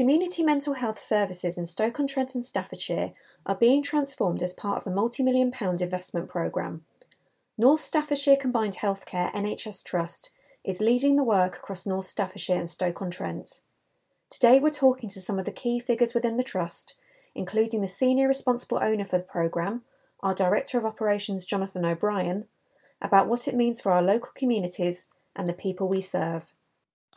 Community mental health services in Stoke-on-Trent and Staffordshire are being transformed as part of a multi-million pound investment programme. North Staffordshire Combined Healthcare NHS Trust is leading the work across North Staffordshire and Stoke-on-Trent. Today we're talking to some of the key figures within the trust, including the senior responsible owner for the programme, our Director of Operations Jonathan O'Brien, about what it means for our local communities and the people we serve.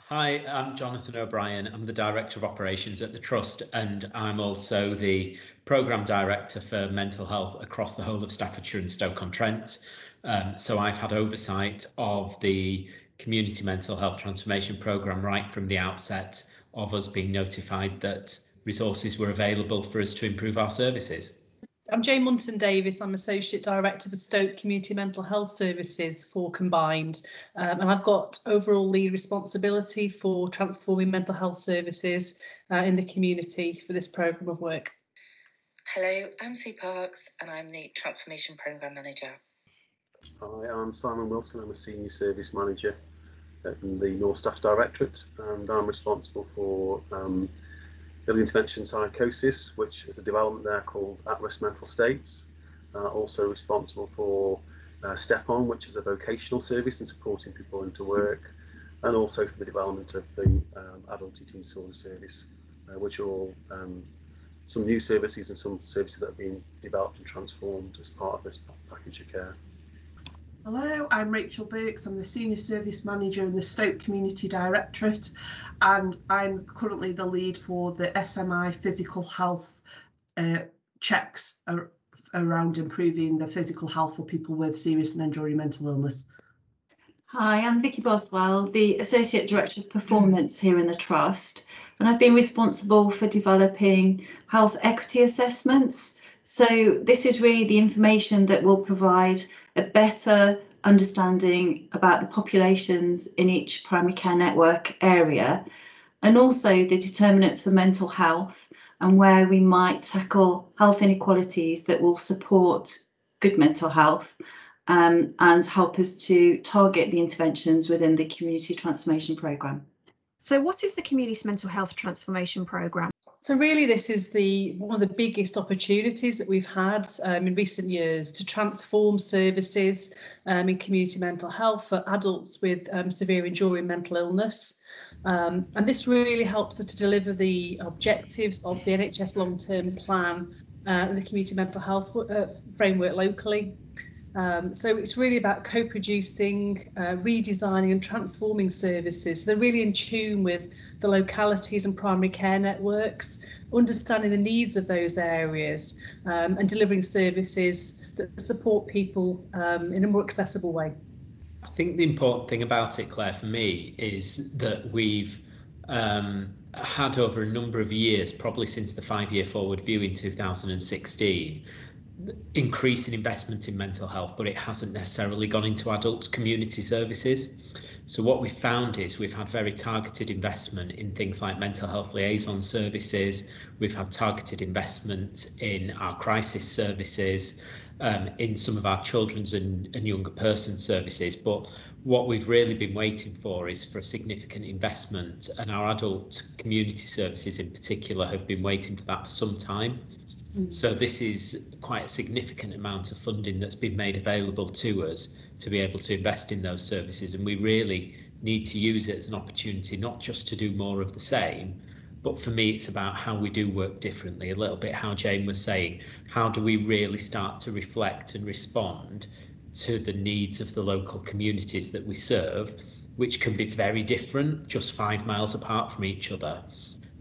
Hi, I'm Jonathan O'Brien. I'm the Director of Operations at the Trust, and I'm also the Programme Director for Mental Health across the whole of Staffordshire and Stoke-on-Trent. Um, so I've had oversight of the Community Mental Health Transformation Programme right from the outset of us being notified that resources were available for us to improve our services. I'm Jane Munton Davis. I'm Associate Director for Stoke Community Mental Health Services for Combined, um, and I've got overall lead responsibility for transforming mental health services uh, in the community for this programme of work. Hello, I'm Sue Parks, and I'm the Transformation Programme Manager. Hi, I'm Simon Wilson. I'm a Senior Service Manager in the North Staff Directorate, and I'm responsible for um, early intervention psychosis, which is a development there called at-risk mental states. Uh, also responsible for uh, Step On, which is a vocational service and supporting people into work, and also for the development of the um, adult eating disorder service, uh, which are all um, some new services and some services that have been developed and transformed as part of this package of care. Hello, I'm Rachel Burks. I'm the Senior Service Manager in the Stoke Community Directorate, and I'm currently the lead for the SMI physical health uh, checks ar around improving the physical health for people with serious and enduring mental illness. Hi, I'm Vicky Boswell, the Associate Director of Performance here in the Trust, and I've been responsible for developing health equity assessments. So this is really the information that will provide a better understanding about the populations in each primary care network area and also the determinants for mental health and where we might tackle health inequalities that will support good mental health um, and help us to target the interventions within the community transformation programme. So, what is the Community Mental Health Transformation Programme? So really, this is the one of the biggest opportunities that we've had um, in recent years to transform services um, in community mental health for adults with um, severe enduring mental illness. Um, and this really helps us to deliver the objectives of the NHS long-term plan uh, and the community mental health uh, framework locally. Um, so it's really about co-producing, uh, redesigning and transforming services. they're really in tune with the localities and primary care networks, understanding the needs of those areas um, and delivering services that support people um, in a more accessible way. I think the important thing about it, Claire, for me, is that we've um, had over a number of years, probably since the five-year forward view in 2016, increasing investment in mental health, but it hasn't necessarily gone into adult community services. So what we've found is we've had very targeted investment in things like mental health liaison services. We've had targeted investment in our crisis services, um, in some of our children's and, and younger person services. But what we've really been waiting for is for a significant investment, and our adult community services in particular have been waiting for that for some time. Mm. So this is quite a significant amount of funding that's been made available to us to be able to invest in those services. And we really need to use it as an opportunity not just to do more of the same but for me it's about how we do work differently. A little bit how Jane was saying how do we really start to reflect and respond to the needs of the local communities that we serve which can be very different just 5 miles apart from each other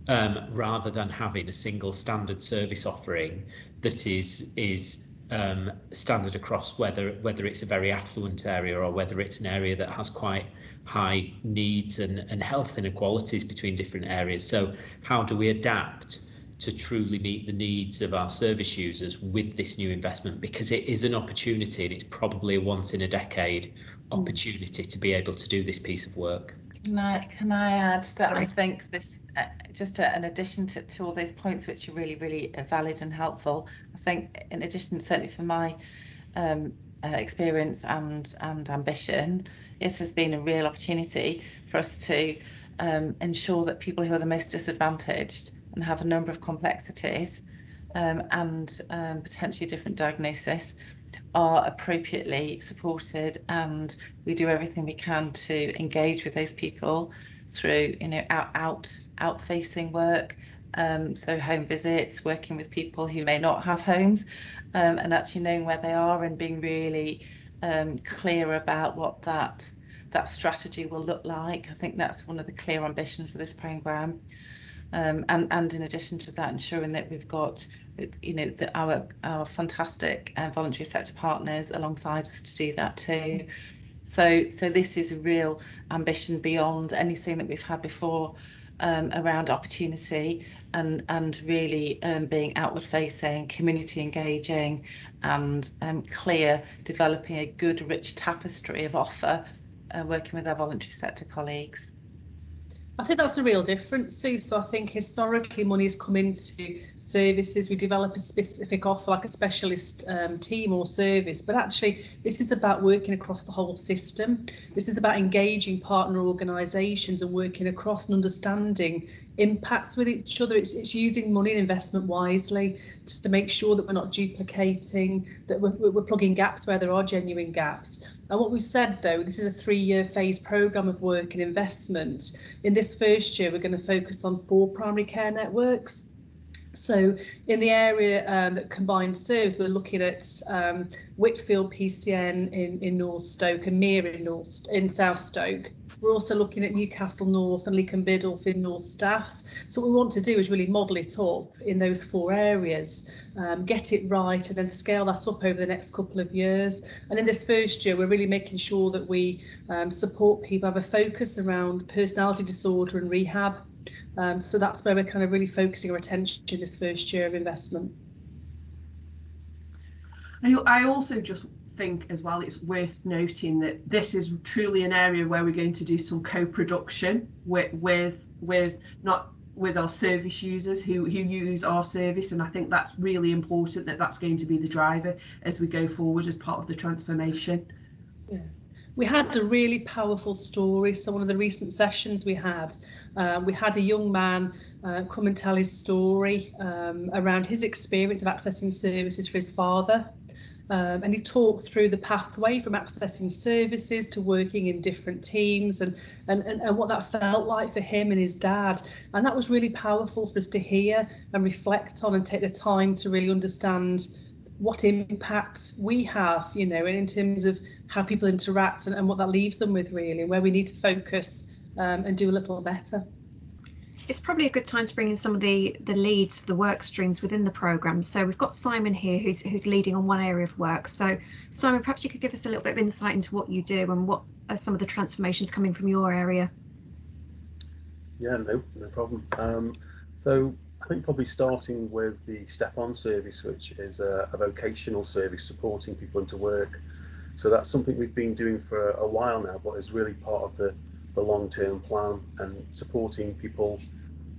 um, rather than having a single standard service offering that is is um, standard across whether whether it's a very affluent area or whether it's an area that has quite high needs and, and health inequalities between different areas. So how do we adapt to truly meet the needs of our service users with this new investment? Because it is an opportunity and it's probably a once in a decade mm. opportunity to be able to do this piece of work. Can I can I add that Sorry. I think this uh, just in addition to, to all those points which are really really uh, valid and helpful. I think in addition certainly for my um, uh, experience and and ambition, this has been a real opportunity for us to um, ensure that people who are the most disadvantaged and have a number of complexities um, and um, potentially different diagnosis are appropriately supported and we do everything we can to engage with those people through you know out out out facing work um, so home visits working with people who may not have homes um, and actually knowing where they are and being really um, clear about what that that strategy will look like. I think that's one of the clear ambitions of this program um, and and in addition to that ensuring that we've got you know our our fantastic uh, voluntary sector partners alongside us to do that too. So so this is a real ambition beyond anything that we've had before um, around opportunity and and really um, being outward facing community engaging and um, clear developing a good rich tapestry of offer uh, working with our voluntary sector colleagues I think that's a real difference, Sue. So I think historically money's come into services. We develop a specific offer, like a specialist um, team or service. But actually, this is about working across the whole system. This is about engaging partner organisations and working across and understanding impacts with each other. It's, it's using money and investment wisely to, to make sure that we're not duplicating, that we're, we're plugging gaps where there are genuine gaps. And what we said though, this is a three-year phase programme of work and investment. In this first year, we're going to focus on four primary care networks. So in the area um, that combined serves, we're looking at um, Whitfield PCN in, in North Stoke and Meir in North in South Stoke. We're also looking at Newcastle North and Leek and in North Staffs. So what we want to do is really model it up in those four areas, um, get it right and then scale that up over the next couple of years. And in this first year, we're really making sure that we um, support people, have a focus around personality disorder and rehab. Um, so that's where we're kind of really focusing our attention this first year of investment. I also just think as well it's worth noting that this is truly an area where we're going to do some co-production with with with not with our service users who who use our service and I think that's really important that that's going to be the driver as we go forward as part of the transformation. Yeah. We had a really powerful story. So one of the recent sessions we had, uh, we had a young man uh, come and tell his story um, around his experience of accessing services for his father um, and he talked through the pathway from accessing services to working in different teams and, and, and, and what that felt like for him and his dad. And that was really powerful for us to hear and reflect on and take the time to really understand what impact we have, you know, in terms of how people interact and, and what that leaves them with really, where we need to focus um, and do a little better it's probably a good time to bring in some of the the leads of the work streams within the program. So we've got Simon here who's who's leading on one area of work. So Simon, perhaps you could give us a little bit of insight into what you do and what are some of the transformations coming from your area. Yeah, no, no problem. Um, so I think probably starting with the Step On service, which is a, a vocational service supporting people into work. So that's something we've been doing for a, while now, but is really part of the the long-term plan and supporting people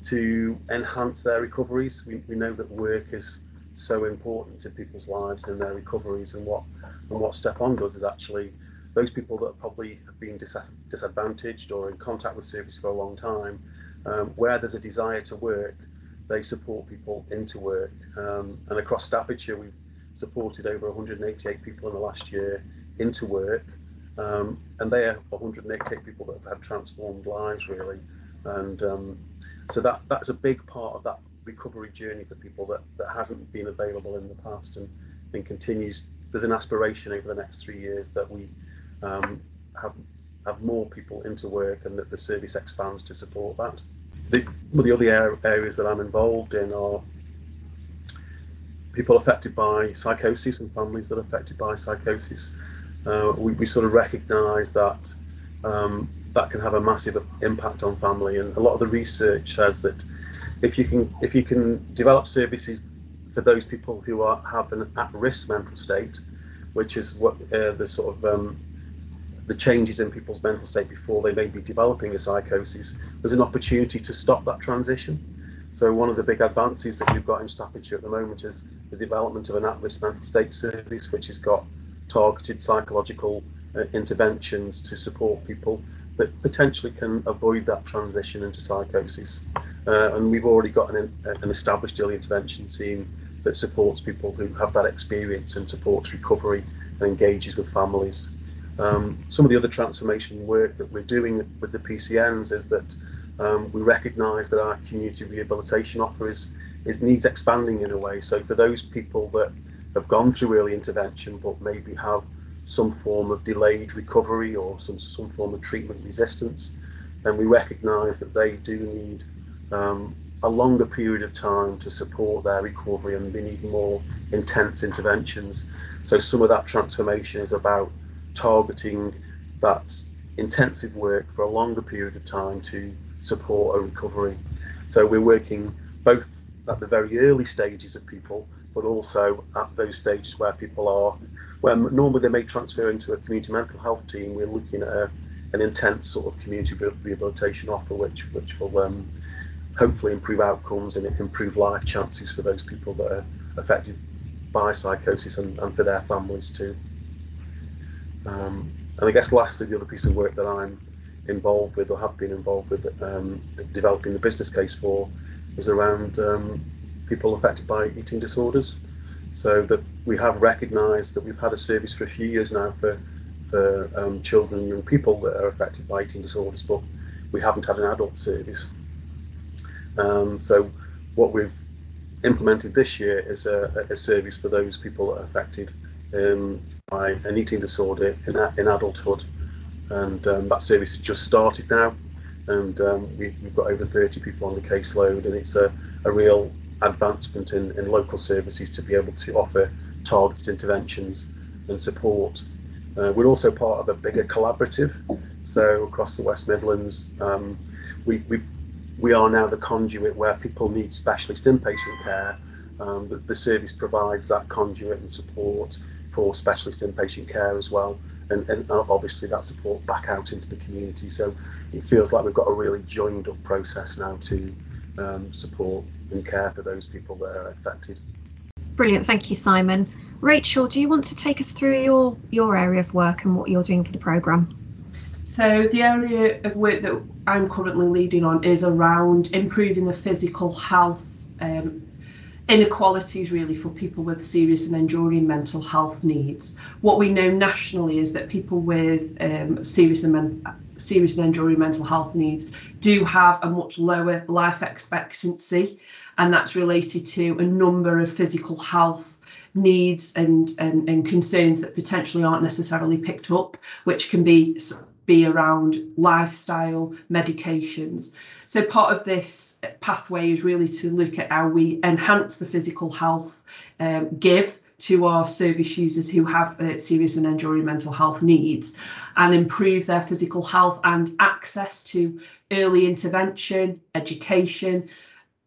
to enhance their recoveries. We, we know that work is so important to people's lives and their recoveries and what and what Step On does is actually those people that probably have been dis disadvantaged or in contact with service for a long time, um, where there's a desire to work, they support people into work. Um, and across Staffordshire, we've supported over 188 people in the last year into work. Um, and they are 188 people that have had transformed lives, really. And um, so that that's a big part of that recovery journey for people that, that hasn't been available in the past and, and continues. There's an aspiration over the next three years that we um, have have more people into work and that the service expands to support that. The, well, the other areas that I'm involved in are people affected by psychosis and families that are affected by psychosis uh, we, we, sort of recognise that um, that can have a massive impact on family, and a lot of the research says that if you can if you can develop services for those people who are have an at-risk mental state, which is what uh, the sort of um, the changes in people's mental state before they may be developing a psychosis, there's an opportunity to stop that transition. So one of the big advances that we've got in Staffordshire at the moment is the development of an at-risk mental state service, which has got targeted psychological uh, interventions to support people that potentially can avoid that transition into psychosis. Uh, and we've already got an, an established early intervention team that supports people who have that experience and supports recovery and engages with families. Um, some of the other transformation work that we're doing with the PCNs is that um, we recognise that our community rehabilitation offer is, is needs expanding in a way. So for those people that have gone through early intervention but maybe have some form of delayed recovery or some, some form of treatment resistance, then we recognise that they do need um, a longer period of time to support their recovery and they need more intense interventions. So some of that transformation is about targeting that intensive work for a longer period of time to support a recovery. So we're working both at the very early stages of people, but also at those stages where people are, where normally they may transfer into a community mental health team. We're looking at a, an intense sort of community rehabilitation offer, which which will um, hopefully improve outcomes and improve life chances for those people that are affected by psychosis and, and for their families too. Um, and I guess lastly, the other piece of work that I'm involved with or have been involved with um, developing the business case for is around um, people affected by eating disorders. So that we have recognised that we've had a service for a few years now for for um, children and young people that are affected by eating disorders, but we haven't had an adult service. Um, so what we've implemented this year is a, a service for those people that are affected um, by an eating disorder in, in adulthood. And um, that service has just started now. And um, we, have got over 30 people on the caseload, and it's a, a real advancement in, in local services to be able to offer targeted interventions and support. Uh, we're also part of a bigger collaborative. So across the West Midlands, um, we, we, we are now the conduit where people need specialist inpatient care. Um, the, the, service provides that conduit and support for specialist inpatient care as well. And, and obviously that support back out into the community. So it feels like we've got a really joined up process now to um, support and care for those people that are affected. Brilliant, thank you, Simon. Rachel, do you want to take us through your your area of work and what you're doing for the programme? So the area of work that I'm currently leading on is around improving the physical health um, inequalities really for people with serious and enduring mental health needs. What we know nationally is that people with um, serious and men- serious and enduring mental health needs do have a much lower life expectancy, and that's related to a number of physical health needs and, and, and concerns that potentially aren't necessarily picked up, which can be be around lifestyle, medications. So part of this pathway is really to look at how we enhance the physical health um, give to our service users who have uh, serious and enduring mental health needs and improve their physical health and access to early intervention, education,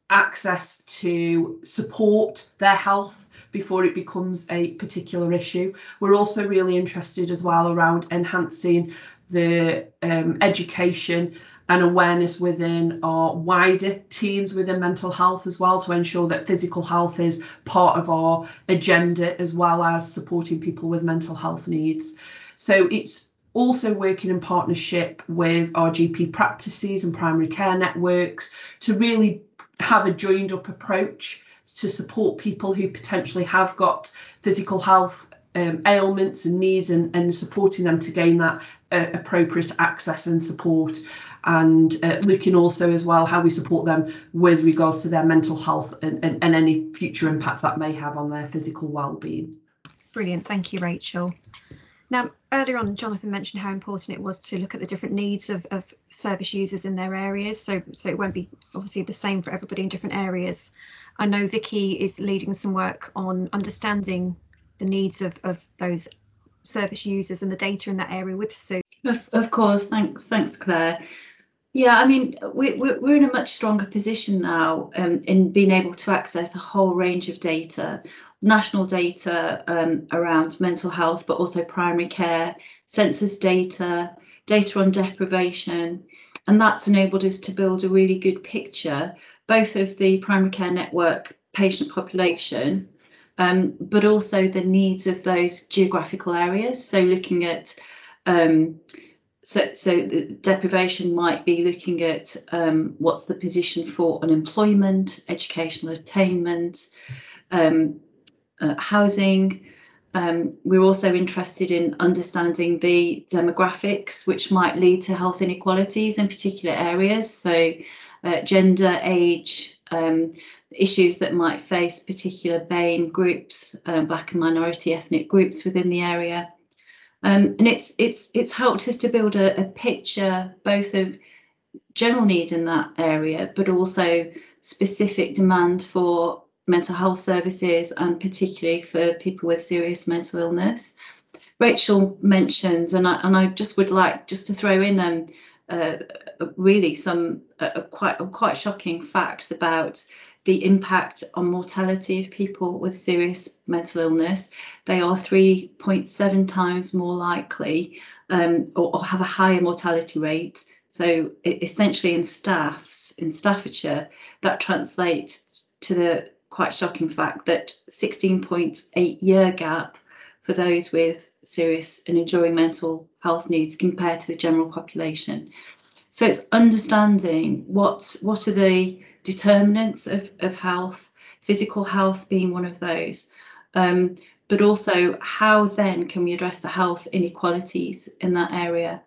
access to support their health before it becomes a particular issue. We're also really interested as well around enhancing the um, education and awareness within our wider teams within mental health as well to ensure that physical health is part of our agenda as well as supporting people with mental health needs. So it's also working in partnership with our GP practices and primary care networks to really have a joined up approach to support people who potentially have got physical health um, ailments and needs and, and supporting them to gain that uh, appropriate access and support and uh, looking also as well how we support them with regards to their mental health and, and, and any future impacts that may have on their physical well-being. Brilliant, thank you Rachel. Now, earlier on, Jonathan mentioned how important it was to look at the different needs of, of service users in their areas. So, so it won't be obviously the same for everybody in different areas. I know Vicky is leading some work on understanding the needs of, of those service users and the data in that area with Sue. Of, of course, thanks, thanks, Claire. Yeah, I mean, we, we're in a much stronger position now um, in being able to access a whole range of data, national data um, around mental health, but also primary care, census data, data on deprivation. And that's enabled us to build a really good picture, both of the primary care network patient population, um, but also the needs of those geographical areas. So looking at um, so, so the deprivation might be looking at um, what's the position for unemployment, educational attainment, um, uh, housing. Um, we're also interested in understanding the demographics, which might lead to health inequalities in particular areas. So, uh, gender, age, um, issues that might face particular BAME groups, uh, black and minority ethnic groups within the area. Um, and it's it's it's helped us to build a, a, picture both of general need in that area, but also specific demand for mental health services and particularly for people with serious mental illness. Rachel mentioned, and I and I just would like just to throw in um, uh, really some uh, quite quite shocking facts about the impact on mortality of people with serious mental illness. They are 3.7 times more likely um, or, or, have a higher mortality rate. So essentially in staffs, in Staffordshire, that translates to the quite shocking fact that 16.8 year gap for those with serious and enduring mental health needs compared to the general population. So it's understanding what what are the determinants of, of health, physical health being one of those. Um, but also how then can we address the health inequalities in that area?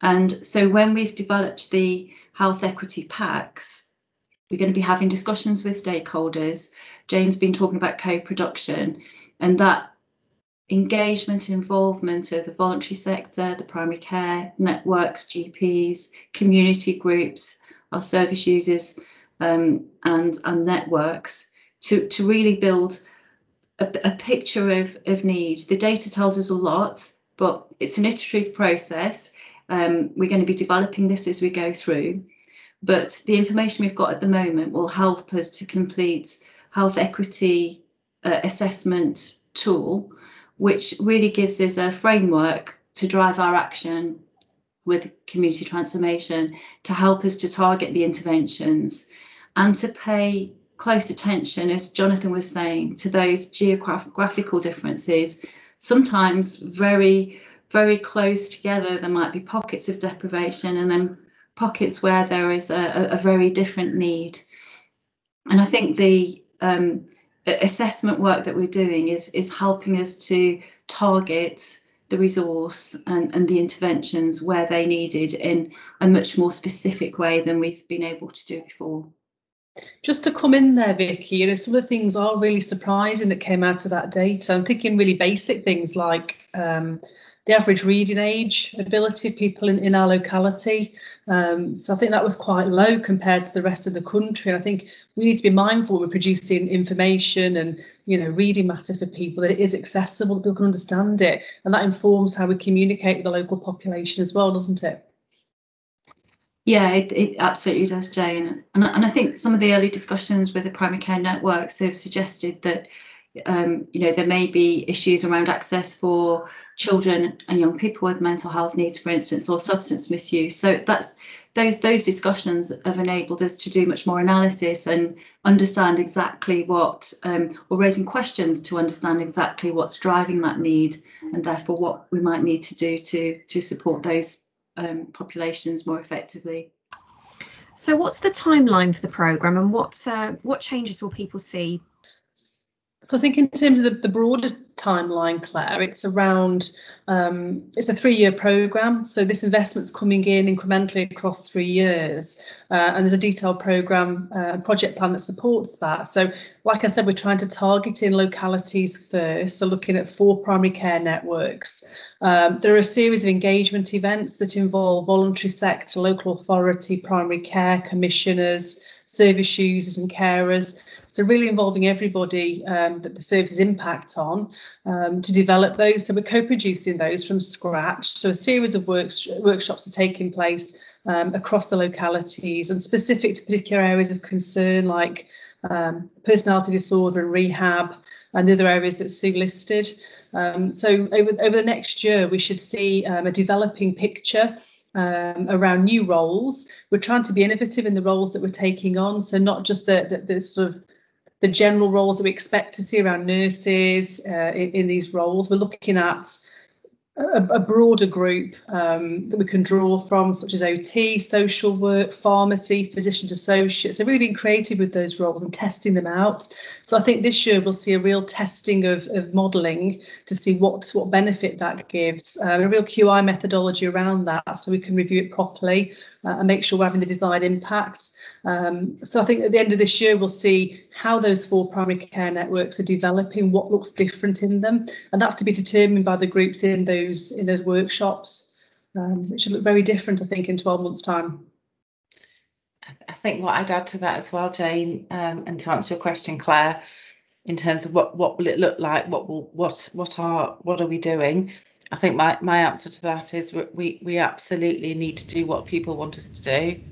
And so when we've developed the health equity packs, we're going to be having discussions with stakeholders. Jane's been talking about co-production and that engagement involvement of the voluntary sector, the primary care networks, GPs, community groups, our service users, um, and and networks to to really build a, a picture of of need. The data tells us a lot, but it's an iterative process. Um, we're going to be developing this as we go through, but the information we've got at the moment will help us to complete health equity uh, assessment tool, which really gives us a framework to drive our action with community transformation to help us to target the interventions and to pay close attention, as Jonathan was saying, to those geographical differences, sometimes very, very close together. There might be pockets of deprivation and then pockets where there is a, a very different need. And I think the um, assessment work that we're doing is, is helping us to target the resource and, and the interventions where they needed in a much more specific way than we've been able to do before. Just to come in there, Vicky, you know, some of the things are really surprising that came out of that data. I'm thinking really basic things like um, the average reading age ability of people in, in our locality. Um, so I think that was quite low compared to the rest of the country. And I think we need to be mindful we're producing information and you know reading matter for people that it is accessible, that people can understand it, and that informs how we communicate with the local population as well, doesn't it? Yeah, it, it absolutely does, Jane. And, and I think some of the early discussions with the primary care networks have suggested that, um, you know, there may be issues around access for children and young people with mental health needs, for instance, or substance misuse. So that's those those discussions have enabled us to do much more analysis and understand exactly what, um, or raising questions to understand exactly what's driving that need, and therefore what we might need to do to to support those um, populations more effectively. So, what's the timeline for the program, and what uh, what changes will people see? So, I think in terms of the, the broader timeline, Claire, it's around um, it's a three-year program. So this investment's coming in incrementally across three years, uh, and there's a detailed program uh, project plan that supports that. So, like I said, we're trying to target in localities first. So, looking at four primary care networks. Um, there are a series of engagement events that involve voluntary sector, local authority, primary care commissioners, service users, and carers. So really involving everybody um, that the services impact on um, to develop those. So we're co-producing those from scratch. So a series of works, workshops are taking place um, across the localities and specific to particular areas of concern like um, personality disorder and rehab and the other areas that Sue listed. Um, so over, over the next year, we should see um, a developing picture um, around new roles. We're trying to be innovative in the roles that we're taking on. So not just the, the, the sort of the general roles that we expect to see around nurses uh, in, in, these roles. We're looking at a, a broader group um, that we can draw from, such as OT, social work, pharmacy, physicians associates. So really being creative with those roles and testing them out. So I think this year we'll see a real testing of, of modelling to see what what benefit that gives, um, a real QI methodology around that, so we can review it properly uh, and make sure we're having the desired impact. Um, so I think at the end of this year we'll see how those four primary care networks are developing, what looks different in them, and that's to be determined by the groups in those those in those workshops, um, which should look very different, I think, in 12 months' time. I think what I'd add to that as well, Jane, um, and to answer your question, Claire, in terms of what what will it look like, what will what what are what are we doing? I think my my answer to that is we we absolutely need to do what people want us to do.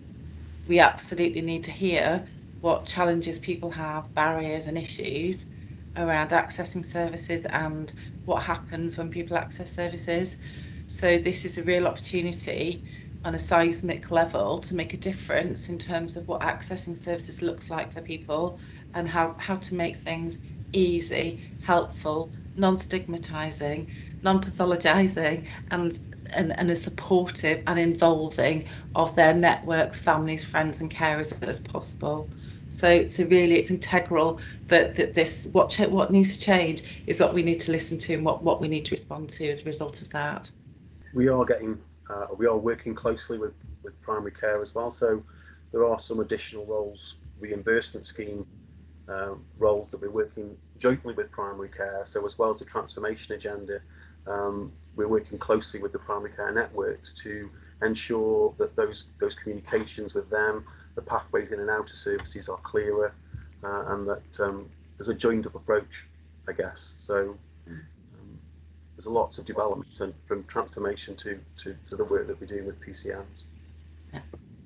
We absolutely need to hear what challenges people have, barriers and issues, around accessing services and what happens when people access services. So this is a real opportunity on a seismic level to make a difference in terms of what accessing services looks like for people and how, how to make things easy, helpful, non-stigmatizing, non-pathologizing and, and, and as supportive and involving of their networks, families, friends and carers as possible. So, so really, it's integral that, that this what what needs to change is what we need to listen to and what, what we need to respond to as a result of that. We are getting, uh, we are working closely with with primary care as well. So there are some additional roles, reimbursement scheme uh, roles that we're working jointly with primary care. So as well as the transformation agenda, um, we're working closely with the primary care networks to ensure that those those communications with them the pathways in and out of services are clearer uh, and that um, there's a joined up approach, I guess. So um, there's lots of developments and from transformation to, to, to the work that we're doing with PCNs.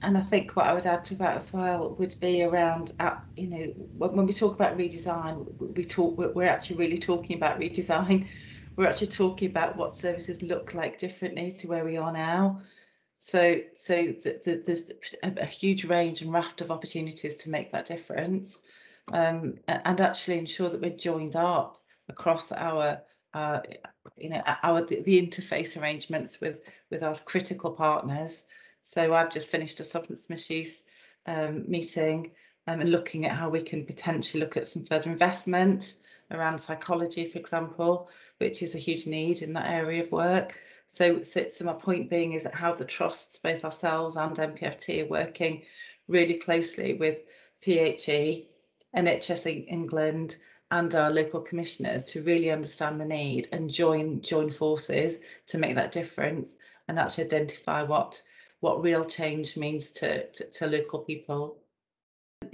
And I think what I would add to that as well would be around, uh, you know, when, when we talk about redesign, we talk, we're actually really talking about redesign. We're actually talking about what services look like differently to where we are now. So, so th th there's a, huge range and raft of opportunities to make that difference, um, and actually ensure that we're joined up across our, uh, you know, our the, the, interface arrangements with with our critical partners. So I've just finished a substance misuse um, meeting um, and looking at how we can potentially look at some further investment around psychology, for example, which is a huge need in that area of work. So, so, so my point being is that how the trusts, both ourselves and MPFT, are working really closely with PHE, NHS England, and our local commissioners to really understand the need and join join forces to make that difference and actually identify what what real change means to, to, to local people.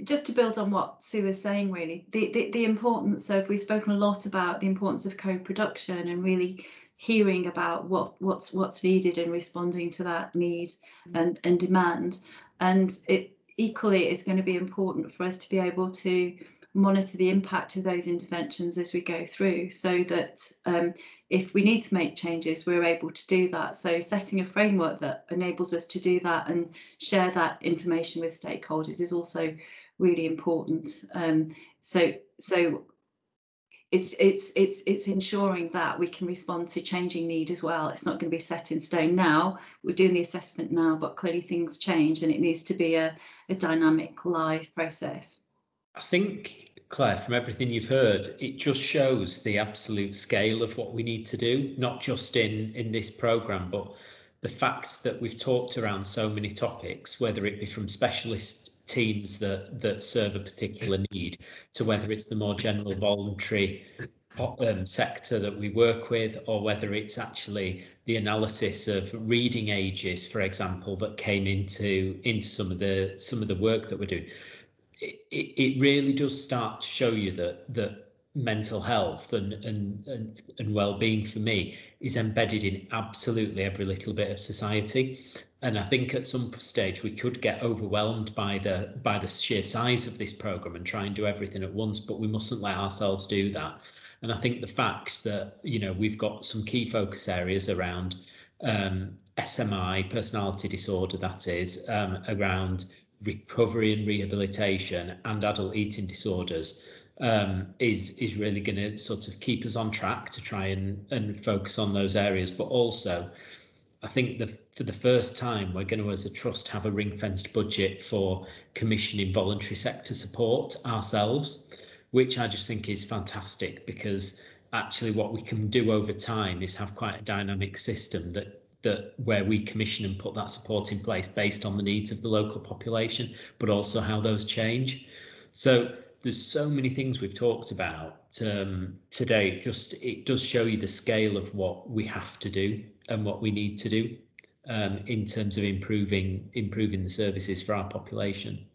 Just to build on what Sue was saying, really, the, the, the importance of, we've spoken a lot about the importance of co-production and really hearing about what what's what's needed and responding to that need and and demand. And it equally it's going to be important for us to be able to monitor the impact of those interventions as we go through so that um, if we need to make changes we're able to do that. So setting a framework that enables us to do that and share that information with stakeholders is also really important. Um, so so it's it's it's it's ensuring that we can respond to changing need as well. It's not going to be set in stone now. We're doing the assessment now, but clearly things change and it needs to be a, a dynamic live process. I think Claire, from everything you've heard, it just shows the absolute scale of what we need to do, not just in in this program, but the facts that we've talked around so many topics, whether it be from specialists teams that that serve a particular need to whether it's the more general voluntary um, sector that we work with or whether it's actually the analysis of reading ages for example that came into into some of the some of the work that we're doing. It, it, really does start to show you that that mental health and, and, and, and well-being for me is embedded in absolutely every little bit of society and I think at some stage we could get overwhelmed by the by the sheer size of this program and try and do everything at once, but we mustn't let ourselves do that. And I think the facts that you know we've got some key focus areas around um, SMI, personality disorder, that is, um, around recovery and rehabilitation and adult eating disorders um, is is really going to sort of keep us on track to try and and focus on those areas, but also. I think that for the first time, we're going to, as a trust, have a ring fenced budget for commissioning voluntary sector support ourselves, which I just think is fantastic because actually what we can do over time is have quite a dynamic system that that where we commission and put that support in place based on the needs of the local population, but also how those change. So there's so many things we've talked about um, today. Just it does show you the scale of what we have to do and what we need to do um, in terms of improving improving the services for our population.